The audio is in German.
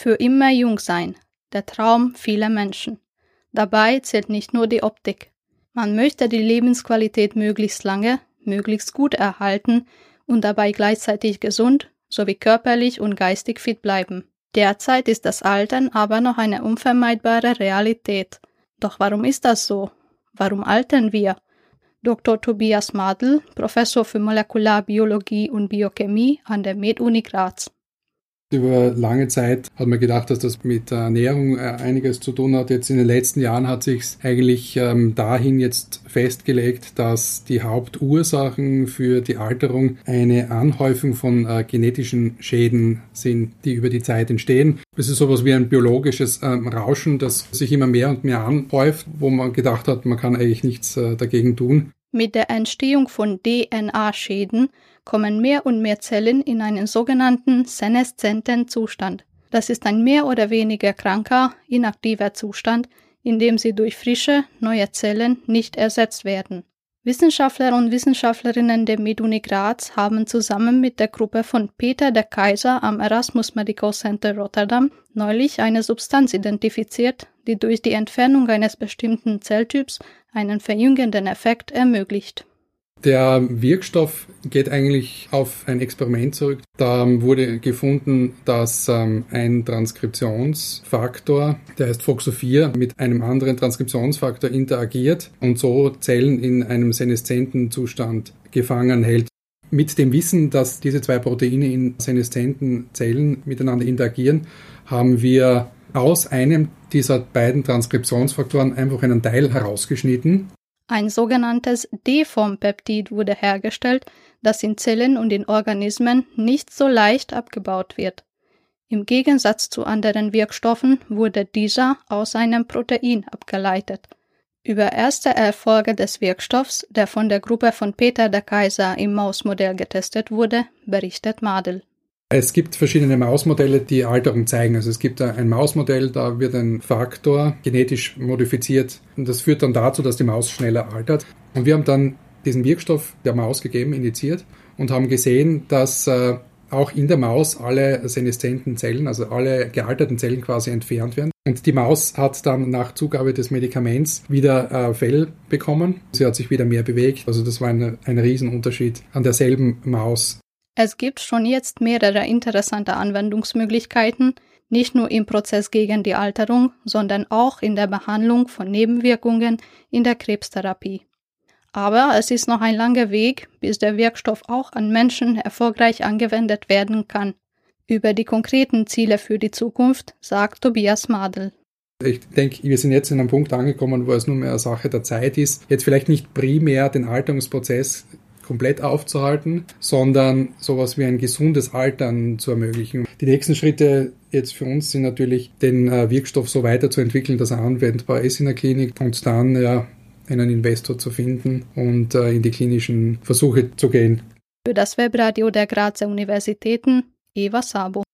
Für immer jung sein, der Traum vieler Menschen. Dabei zählt nicht nur die Optik. Man möchte die Lebensqualität möglichst lange, möglichst gut erhalten und dabei gleichzeitig gesund sowie körperlich und geistig fit bleiben. Derzeit ist das Altern aber noch eine unvermeidbare Realität. Doch warum ist das so? Warum altern wir? Dr. Tobias Madl, Professor für Molekularbiologie und Biochemie an der MedUni Graz. Über lange Zeit hat man gedacht, dass das mit der Ernährung äh, einiges zu tun hat. Jetzt in den letzten Jahren hat sich eigentlich ähm, dahin jetzt festgelegt, dass die Hauptursachen für die Alterung eine Anhäufung von äh, genetischen Schäden sind, die über die Zeit entstehen. Es ist sowas wie ein biologisches ähm, Rauschen, das sich immer mehr und mehr anhäuft, wo man gedacht hat, man kann eigentlich nichts äh, dagegen tun. Mit der Entstehung von DNA-Schäden kommen mehr und mehr Zellen in einen sogenannten seneszenten Zustand. Das ist ein mehr oder weniger kranker, inaktiver Zustand, in dem sie durch frische, neue Zellen nicht ersetzt werden. Wissenschaftler und Wissenschaftlerinnen der MedUni Graz haben zusammen mit der Gruppe von Peter der Kaiser am Erasmus Medical Center Rotterdam neulich eine Substanz identifiziert, die durch die Entfernung eines bestimmten Zelltyps einen verjüngenden Effekt ermöglicht. Der Wirkstoff geht eigentlich auf ein Experiment zurück. Da wurde gefunden, dass ähm, ein Transkriptionsfaktor, der heißt FOXO4, mit einem anderen Transkriptionsfaktor interagiert und so Zellen in einem seneszenten Zustand gefangen hält. Mit dem Wissen, dass diese zwei Proteine in seneszenten Zellen miteinander interagieren, haben wir aus einem dieser beiden Transkriptionsfaktoren einfach einen Teil herausgeschnitten ein sogenanntes Deformpeptid wurde hergestellt, das in Zellen und in Organismen nicht so leicht abgebaut wird. Im Gegensatz zu anderen Wirkstoffen wurde dieser aus einem Protein abgeleitet. Über erste Erfolge des Wirkstoffs, der von der Gruppe von Peter der Kaiser im Mausmodell getestet wurde, berichtet Madel. Es gibt verschiedene Mausmodelle, die Alterung zeigen. Also es gibt ein Mausmodell, da wird ein Faktor genetisch modifiziert und das führt dann dazu, dass die Maus schneller altert. Und wir haben dann diesen Wirkstoff der Maus gegeben, indiziert und haben gesehen, dass äh, auch in der Maus alle seneszenten Zellen, also alle gealterten Zellen quasi entfernt werden. Und die Maus hat dann nach Zugabe des Medikaments wieder äh, Fell bekommen. Sie hat sich wieder mehr bewegt. Also das war ein, ein Riesenunterschied an derselben Maus. Es gibt schon jetzt mehrere interessante Anwendungsmöglichkeiten, nicht nur im Prozess gegen die Alterung, sondern auch in der Behandlung von Nebenwirkungen in der Krebstherapie. Aber es ist noch ein langer Weg, bis der Wirkstoff auch an Menschen erfolgreich angewendet werden kann. Über die konkreten Ziele für die Zukunft sagt Tobias Madel. Ich denke, wir sind jetzt in einem Punkt angekommen, wo es nur mehr eine Sache der Zeit ist, jetzt vielleicht nicht primär den Alterungsprozess komplett aufzuhalten, sondern sowas wie ein gesundes Altern zu ermöglichen. Die nächsten Schritte jetzt für uns sind natürlich, den äh, Wirkstoff so weiterzuentwickeln, dass er anwendbar ist in der Klinik und dann ja einen Investor zu finden und äh, in die klinischen Versuche zu gehen. Für das Webradio der Grazer Universitäten Eva Sabo.